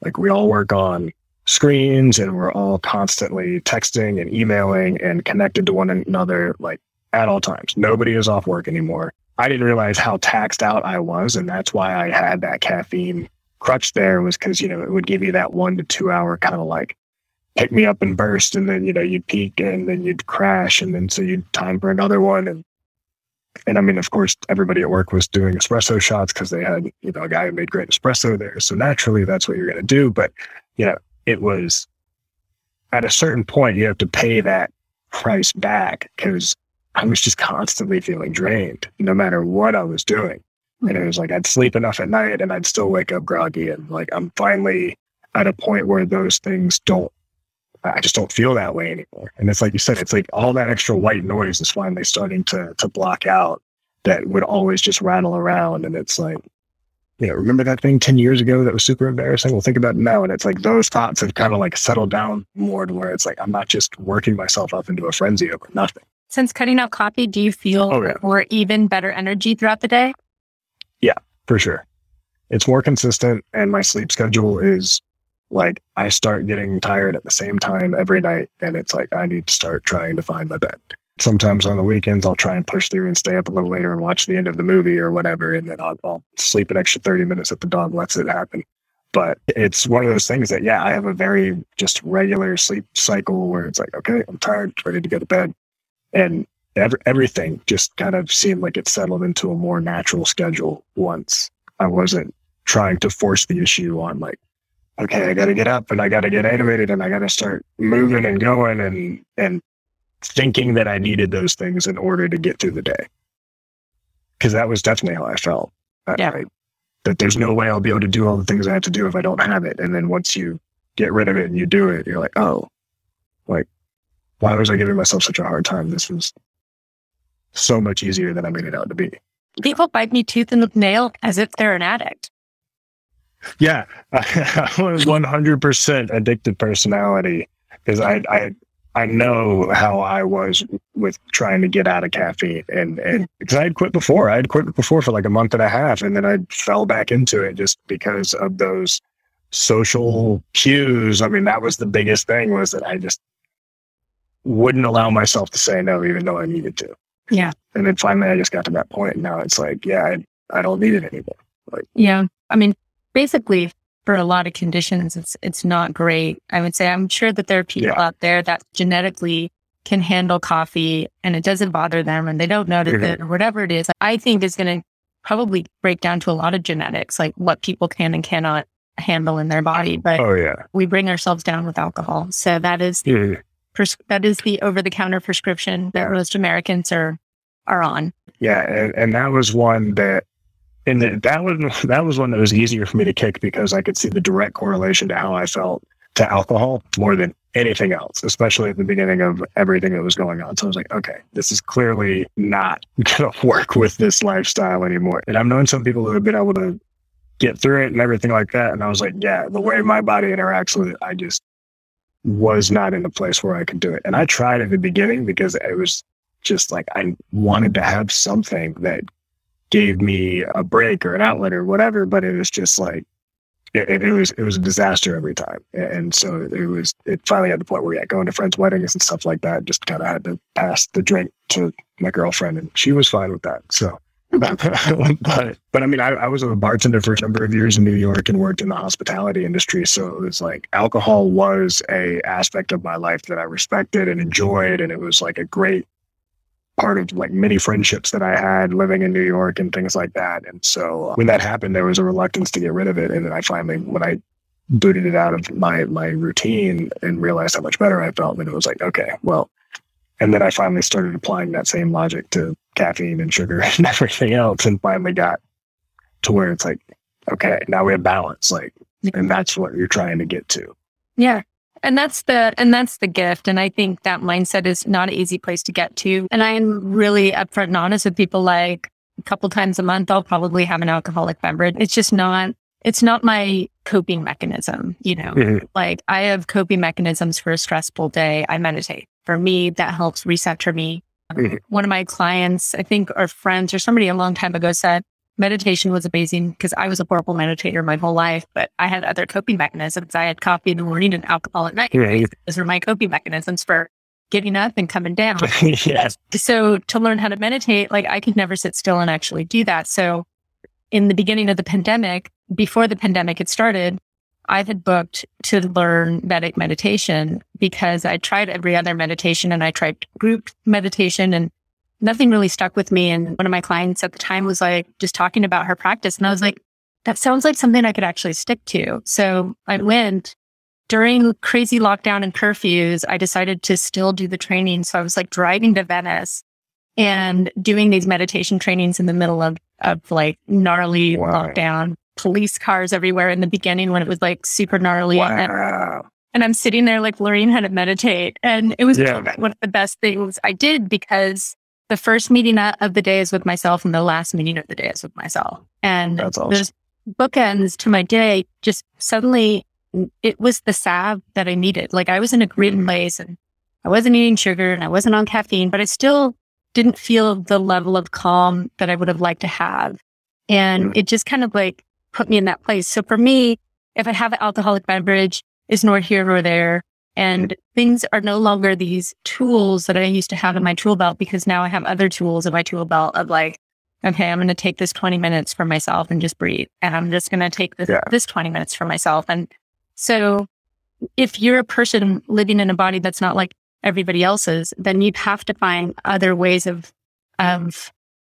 Like we all work on screens, and we're all constantly texting and emailing and connected to one another, like at all times. Nobody is off work anymore. I didn't realize how taxed out I was, and that's why I had that caffeine crutch there. Was because you know it would give you that one to two hour kind of like pick me up and burst, and then you know you'd peak, and then you'd crash, and then so you'd time for another one, and and I mean, of course, everybody at work was doing espresso shots because they had, you know, a guy who made great espresso there. So naturally, that's what you're going to do. But, you know, it was at a certain point, you have to pay that price back because I was just constantly feeling drained no matter what I was doing. And it was like I'd sleep enough at night and I'd still wake up groggy. And like I'm finally at a point where those things don't, I just don't feel that way anymore. And it's like you said, it's like all that extra white noise is finally starting to to block out that would always just rattle around. And it's like, you know, remember that thing 10 years ago that was super embarrassing? Well, think about it now. And it's like those thoughts have kind of like settled down more to where it's like I'm not just working myself up into a frenzy over nothing. Since cutting out coffee, do you feel Oh, yeah. more even better energy throughout the day? For sure. It's more consistent, and my sleep schedule is like I start getting tired at the same time every night, and it's like I need to start trying to find my bed. Sometimes on the weekends, I'll try and push through and stay up a little later and watch the end of the movie or whatever, and then I'll, I'll sleep an extra 30 minutes if the dog lets it happen. But it's one of those things that, yeah, I have a very just regular sleep cycle where it's like, okay, I'm tired, ready to go to bed. And every, everything just kind of seemed like it settled into a more natural schedule once I wasn't trying to force the issue on like, okay, I got to get up and I got to get animated and I got to start moving and going and, and thinking that I needed those things in order to get through the day. Cause that was definitely how I felt. Yeah. I- that there's no way I'll be able to do all the things I have to do if I don't have it. And then once you get rid of it and you do it, you're like, oh, like, why was I giving myself such a hard time? This was so much easier than I made it out to be. People bite me tooth and nail as if they're an addict. Yeah, I was 100% addicted personality because I, I, I know how I was with trying to get out of caffeine and, and because I had quit before, I had quit before for like a month and a half and then I fell back into it just because of those social cues. I mean, that was the biggest thing was that I just wouldn't allow myself to say no, even though I needed to. Yeah. And then finally I just got to that point now it's like, yeah, I, I don't need it anymore. Yeah. I mean, basically for a lot of conditions, it's it's not great. I would say I'm sure that there are people Yeah. out there that genetically can handle coffee and it doesn't bother them and they don't notice Mhm. it or whatever it is. I think is going to probably break down to a lot of genetics, like what people can and cannot handle in their body. But Oh yeah. we bring ourselves down with alcohol. So that is Yeah. That is the over the counter prescription that most Americans are are on. Yeah, and, and that was one that, and that that was that was one that was easier for me to kick because I could see the direct correlation to how I felt to alcohol more than anything else, especially at the beginning of everything that was going on. So I was like, okay, this is clearly not going to work with this lifestyle anymore. And I've known some people who have been able to get through it and everything like that. And I was like, yeah, the way my body interacts with it, I just was not in a place where I could do it. And I tried at the beginning because it was just like I wanted to have something that gave me a break or an outlet or whatever, but it was just like it, it, was it was a disaster every time. And so it was it finally had the point where yeah, going to friends' weddings and stuff like that, just kind of had to pass the drink to my girlfriend, and she was fine with that. So. But, but I mean, I, I was a bartender for a number of years in New York and worked in the hospitality industry. So it was like alcohol was a aspect of my life that I respected and enjoyed, and it was like a great part of like many friendships that I had living in New York and things like that. And so uh, when that happened, there was a reluctance to get rid of it. And then I finally, when I booted it out of my my routine and realized how much better I felt, then it was like, okay, well. And then I finally started applying that same logic to caffeine and sugar and everything else, and finally got to where it's like, okay, now we have balance, like, and that's what you're trying to get to. Yeah, and that's the and that's the gift. And I think that mindset is not an easy place to get to. And I am really upfront and honest with people like a couple times a month I'll probably have an alcoholic beverage. It's just not it's not my coping mechanism, you know. Mm-hmm. Like I have coping mechanisms for a stressful day. I meditate. For me, that helps reset for me. Mm-hmm. One of my clients, I think, or friends or somebody a long time ago said, meditation was amazing because I was a horrible meditator my whole life, but I had other coping mechanisms. I had coffee in the morning and alcohol at night. Right. Those are my coping mechanisms for getting up and coming down. yes. So to learn how to meditate, like I could never sit still and actually do that. So in the beginning of the pandemic, before the pandemic had started, I had booked to learn Vedic meditation because I tried every other meditation and I tried group meditation and nothing really stuck with me. And one of my clients at the time was like just talking about her practice. And I was like, that sounds like something I could actually stick to. So I went during crazy lockdown and curfews. I decided to still do the training. So I was like driving to Venice and doing these meditation trainings in the middle of, of like gnarly wow. lockdown, police cars everywhere in the beginning when it was like super gnarly. Wow. And, and I'm sitting there like learning how to meditate. And it was yeah. one of the best things I did because the first meeting of the day is with myself and the last meeting of the day is with myself. And That's awesome. there's bookends to my day. Just suddenly it was the salve that I needed. Like I was in a great mm-hmm. place and I wasn't eating sugar and I wasn't on caffeine, but I still didn't feel the level of calm that I would have liked to have. And mm. it just kind of like put me in that place. So for me, if I have an alcoholic beverage, it's nor here nor there. And things are no longer these tools that I used to have in my tool belt because now I have other tools in my tool belt of like, okay, I'm going to take this 20 minutes for myself and just breathe. And I'm just going to take this, yeah. this 20 minutes for myself. And so if you're a person living in a body that's not like everybody else's, then you have to find other ways of, of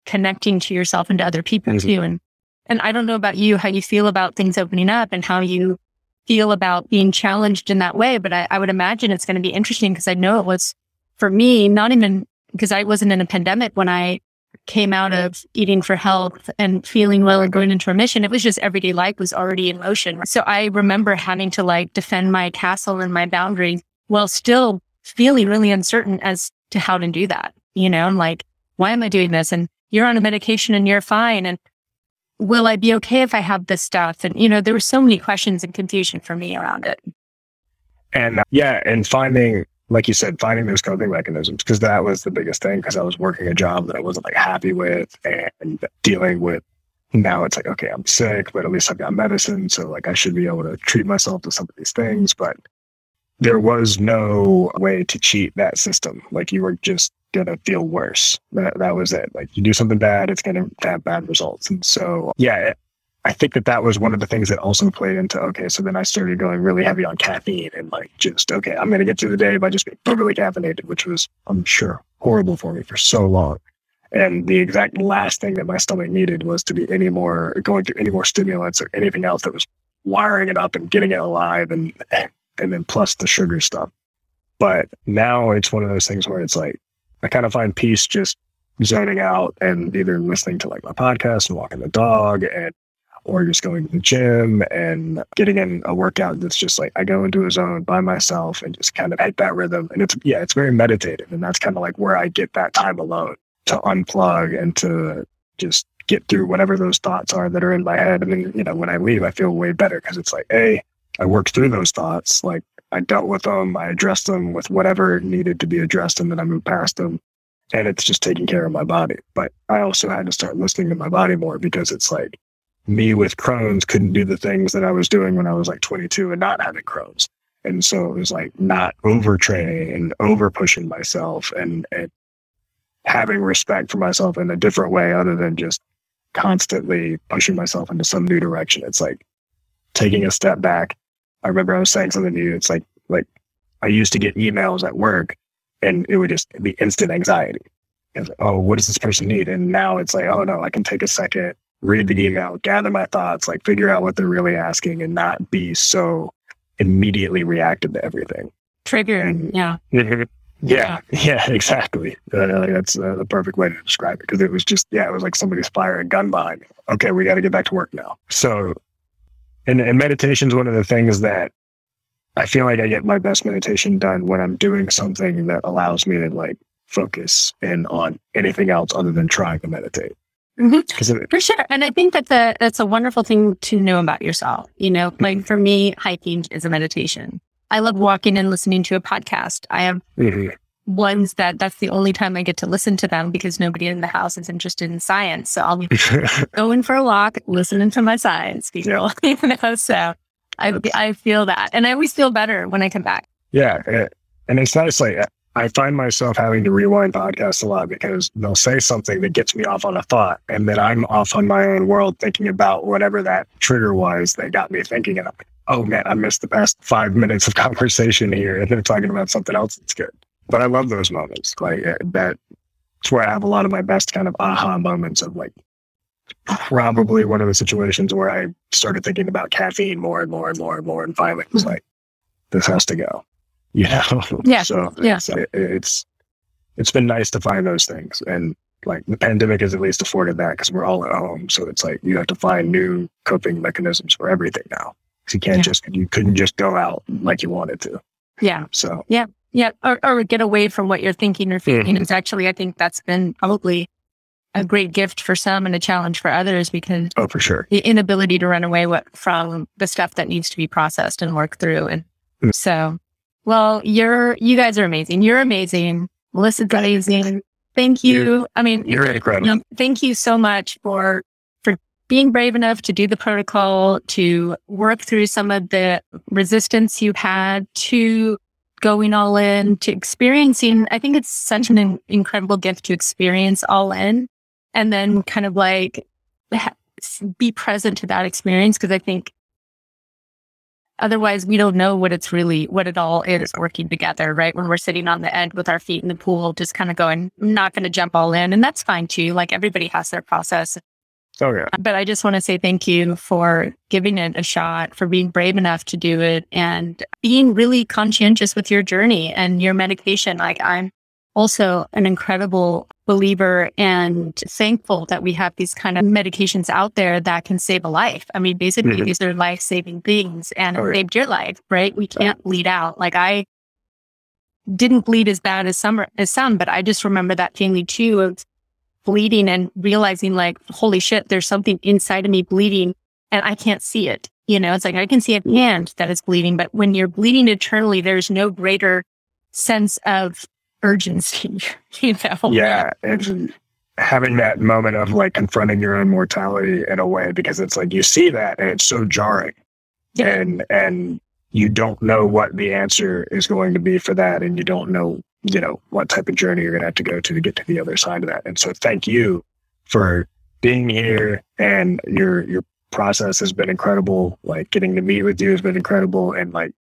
connecting to yourself and to other people mm-hmm. too. And, and I don't know about you, how you feel about things opening up and how you feel about being challenged in that way. But I, I would imagine it's going to be interesting because I know it was for me, not even because I wasn't in a pandemic when I came out of eating for health and feeling well and going into remission. It was just everyday life was already in motion. So I remember having to like defend my castle and my boundaries while still feeling really uncertain as to how to do that. You know, I'm like, why am I doing this? And you're on a medication and you're fine. And will I be okay if I have this stuff? And, you know, there were so many questions and confusion for me around it. And uh, yeah, and finding, like you said, finding those coping mechanisms, because that was the biggest thing. Because I was working a job that I wasn't like happy with and dealing with. Now it's like, okay, I'm sick, but at least I've got medicine. So like I should be able to treat myself to some of these things. But there was no way to cheat that system. Like you were just gonna feel worse. That, that was it. Like you do something bad, it's gonna have bad results. And so, yeah, I think that that was one of the things that also played into okay. So then I started going really heavy on caffeine and like just okay, I'm gonna get through the day by just being totally caffeinated, which was I'm sure horrible for me for so long. And the exact last thing that my stomach needed was to be any more going through any more stimulants or anything else that was wiring it up and getting it alive and and then plus the sugar stuff. But now it's one of those things where it's like I kind of find peace just zoning out and either listening to like my podcast and walking the dog and or just going to the gym and getting in a workout that's just like I go into a zone by myself and just kind of hit that rhythm. And it's, yeah, it's very meditative. And that's kind of like where I get that time alone to unplug and to just get through whatever those thoughts are that are in my head. And then, you know, when I leave, I feel way better because it's like, hey, I worked through those thoughts. Like I dealt with them, I addressed them with whatever needed to be addressed, and then I moved past them. And it's just taking care of my body. But I also had to start listening to my body more because it's like me with Crohn's couldn't do the things that I was doing when I was like 22 and not having Crohn's. And so it was like not overtraining and over pushing myself and, and having respect for myself in a different way other than just constantly pushing myself into some new direction. It's like taking a step back. I remember I was saying something to you. It's like like I used to get emails at work and it would just be instant anxiety. Like, oh, what does this person need? And now it's like, oh no, I can take a second, read the email, gather my thoughts, like figure out what they're really asking and not be so immediately reactive to everything. Triggered. Yeah. Yeah, yeah, exactly. Uh, that's uh, the perfect way to describe it because it was just, yeah, it was like somebody's firing a gun behind me. Okay, we got to get back to work now. So, and, and meditation is one of the things that I feel like I get my best meditation done when I'm doing something that allows me to like focus in on anything else other than trying to meditate. Mm-hmm. For sure. And I think that's a, that's a wonderful thing to know about yourself. You know, like for me, hiking is a meditation. I love walking and listening to a podcast. I have mm-hmm. Ones that that's the only time I get to listen to them because nobody in the house is interested in science. So I'll be going for a walk, listening to my science people. you know, so I I feel that, and I always feel better when I come back. Yeah, and it's nice. Like I find myself having to rewind podcasts a lot because they'll say something that gets me off on a thought, and then I'm off on my own world thinking about whatever that trigger was that got me thinking. And I'm like, oh man, I missed the past five minutes of conversation here, and they're talking about something else that's good. But I love those moments. Like eh, that. It's where I have a lot of my best kind of aha moments of like probably one of the situations where I started thinking about caffeine more and more and more and more, and finally was like, this has to go. You know? Yeah. so yeah. It's, it's it's been nice to find those things, and like the pandemic has at least afforded that because we're all at home. So it's like you have to find new coping mechanisms for everything now. You can't yeah. just you couldn't just go out like you wanted to. Yeah. So yeah. Yeah, or, or get away from what you're thinking or feeling. Mm-hmm. It's actually, I think that's been probably a great gift for some and a challenge for others because oh for sure. the inability to run away what, from the stuff that needs to be processed and worked through. And mm. so well you're you guys are amazing. You're amazing. Melissa's amazing. Thank you you're, i mean you're incredible. you know, thank you so much for for being brave enough to do the protocol to work through some of the resistance you had to going all in to experiencing i think it's such an incredible gift to experience all in and then kind of like be present to that experience because I think otherwise we don't know what it's really what it all is working together right? When we're sitting on the end with our feet in the pool just kind of going I'm not going to jump all in and that's fine too like everybody has their process oh yeah but i just want to say thank you for giving it a shot for being brave enough to do it and being really conscientious with your journey and your medication like i'm also an incredible believer and thankful that we have these kind of medications out there that can save a life. I mean, basically, mm-hmm. these are life saving things and oh, it saved your life, right? We can't bleed out. Like I didn't bleed as bad as some as some, but I just remember that feeling too of bleeding and realizing like, holy shit, there's something inside of me bleeding and I can't see it. You know, it's like I can see a hand that is bleeding, but when you're bleeding internally, there's no greater sense of urgency, you know? Yeah. And mm-hmm. having that moment of like confronting your own mortality in a way, because it's like you see that and it's so jarring. Yeah. And, and you don't know what the answer is going to be for that. And you don't know, you know, what type of journey you're going to have to go to to get to the other side of that. And so thank you for being here and your, your process has been incredible. Like getting to meet with you has been incredible. And like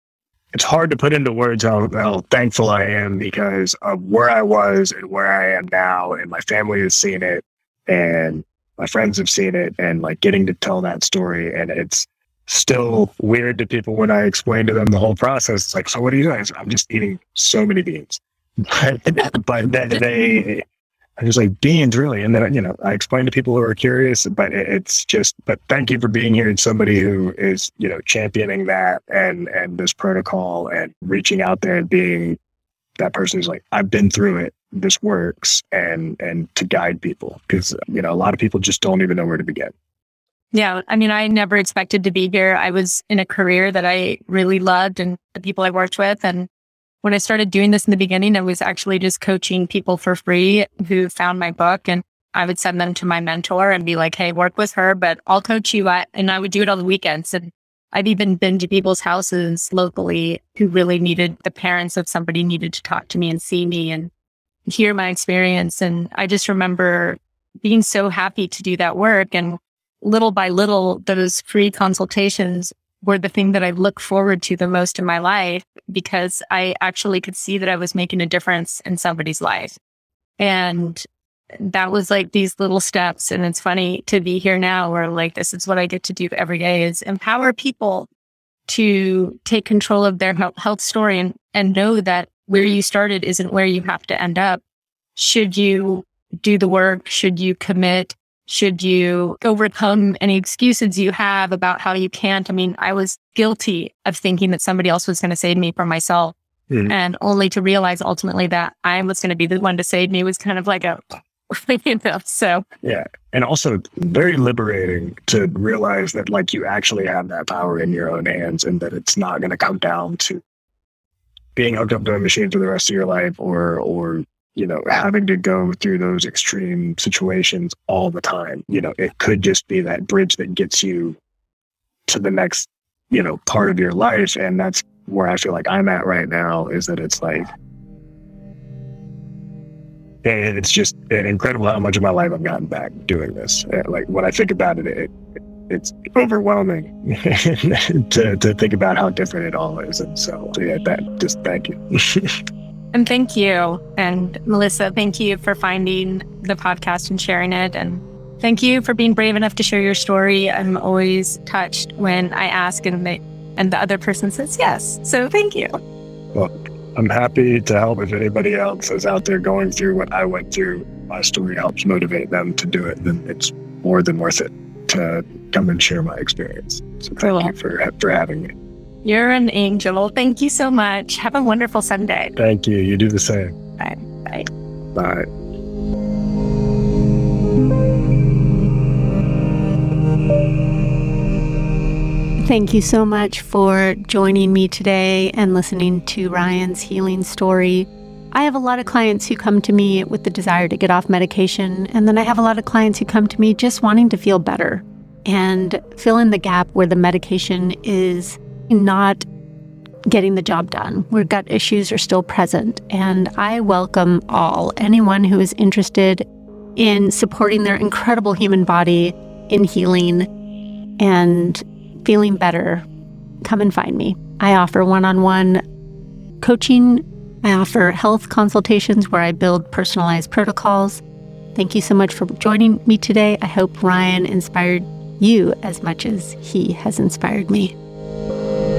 it's hard to put into words how, how thankful I am because of where I was and where I am now, and my family has seen it, and my friends have seen it, and like getting to tell that story, and it's still weird to people when I explain to them the whole process. It's like, so what are you doing? I'm just eating so many beans, but then they I was like, beans, really? And then, you know, I explained to people who are curious, but it's just, but thank you for being here and somebody who is, you know, championing that and, and this protocol and reaching out there and being that person who's like, I've been through it. This works. And, and to guide people because, you know, a lot of people just don't even know where to begin. Yeah. I mean, I never expected to be here. I was in a career that I really loved and the people I worked with and when I started doing this in the beginning, I was actually just coaching people for free who found my book and I would send them to my mentor and be like, Hey, work with her, but I'll coach you. At, and I would do it on the weekends. And I've even been to people's houses locally who really needed the parents of somebody needed to talk to me and see me and hear my experience. And I just remember being so happy to do that work. And little by little, those free consultations were the thing that I look forward to the most in my life because I actually could see that I was making a difference in somebody's life. And that was like these little steps. And it's funny to be here now where like this is what I get to do every day is empower people to take control of their health story and, and know that where you started isn't where you have to end up. Should you do the work? Should you commit? Should you overcome any excuses you have about how you can't? I mean, I was guilty of thinking that somebody else was going to save me from myself. Mm-hmm. And only to realize ultimately that I was going to be the one to save me was kind of like a, you know, so. Yeah. And also very liberating to realize that like you actually have that power in your own hands and that it's not going to come down to being hooked up to a machine for the rest of your life or, or you know, having to go through those extreme situations all the time. You know, it could just be that bridge that gets you to the next, you know, part of your life. And that's where I feel like I'm at right now is that it's like, and it's just incredible how much of my life I've gotten back doing this. Like when I think about it, it it's overwhelming to, to think about how different it all is. And so, so yeah, that just thank you. And thank you. And Melissa, thank you for finding the podcast and sharing it. And thank you for being brave enough to share your story. I'm always touched when I ask and they, and the other person says yes. So thank you. Well, I'm happy to help if anybody else is out there going through what I went through. My story helps motivate them to do it. Then it's more than worth it to come and share my experience. So thank cool. you for, for having me. You're an angel. Thank you so much. Have a wonderful Sunday. Thank you. You do the same. Bye. Bye. Bye. Thank you so much for joining me today and listening to Ryan's healing story. I have a lot of clients who come to me with the desire to get off medication, and then I have a lot of clients who come to me just wanting to feel better and fill in the gap where the medication is not getting the job done, where gut issues are still present. And I welcome all, anyone who is interested in supporting their incredible human body in healing and feeling better, come and find me. I offer one on one coaching. I offer health consultations where I build personalized protocols. Thank you so much for joining me today. I hope Ryan inspired you as much as he has inspired me. Bye.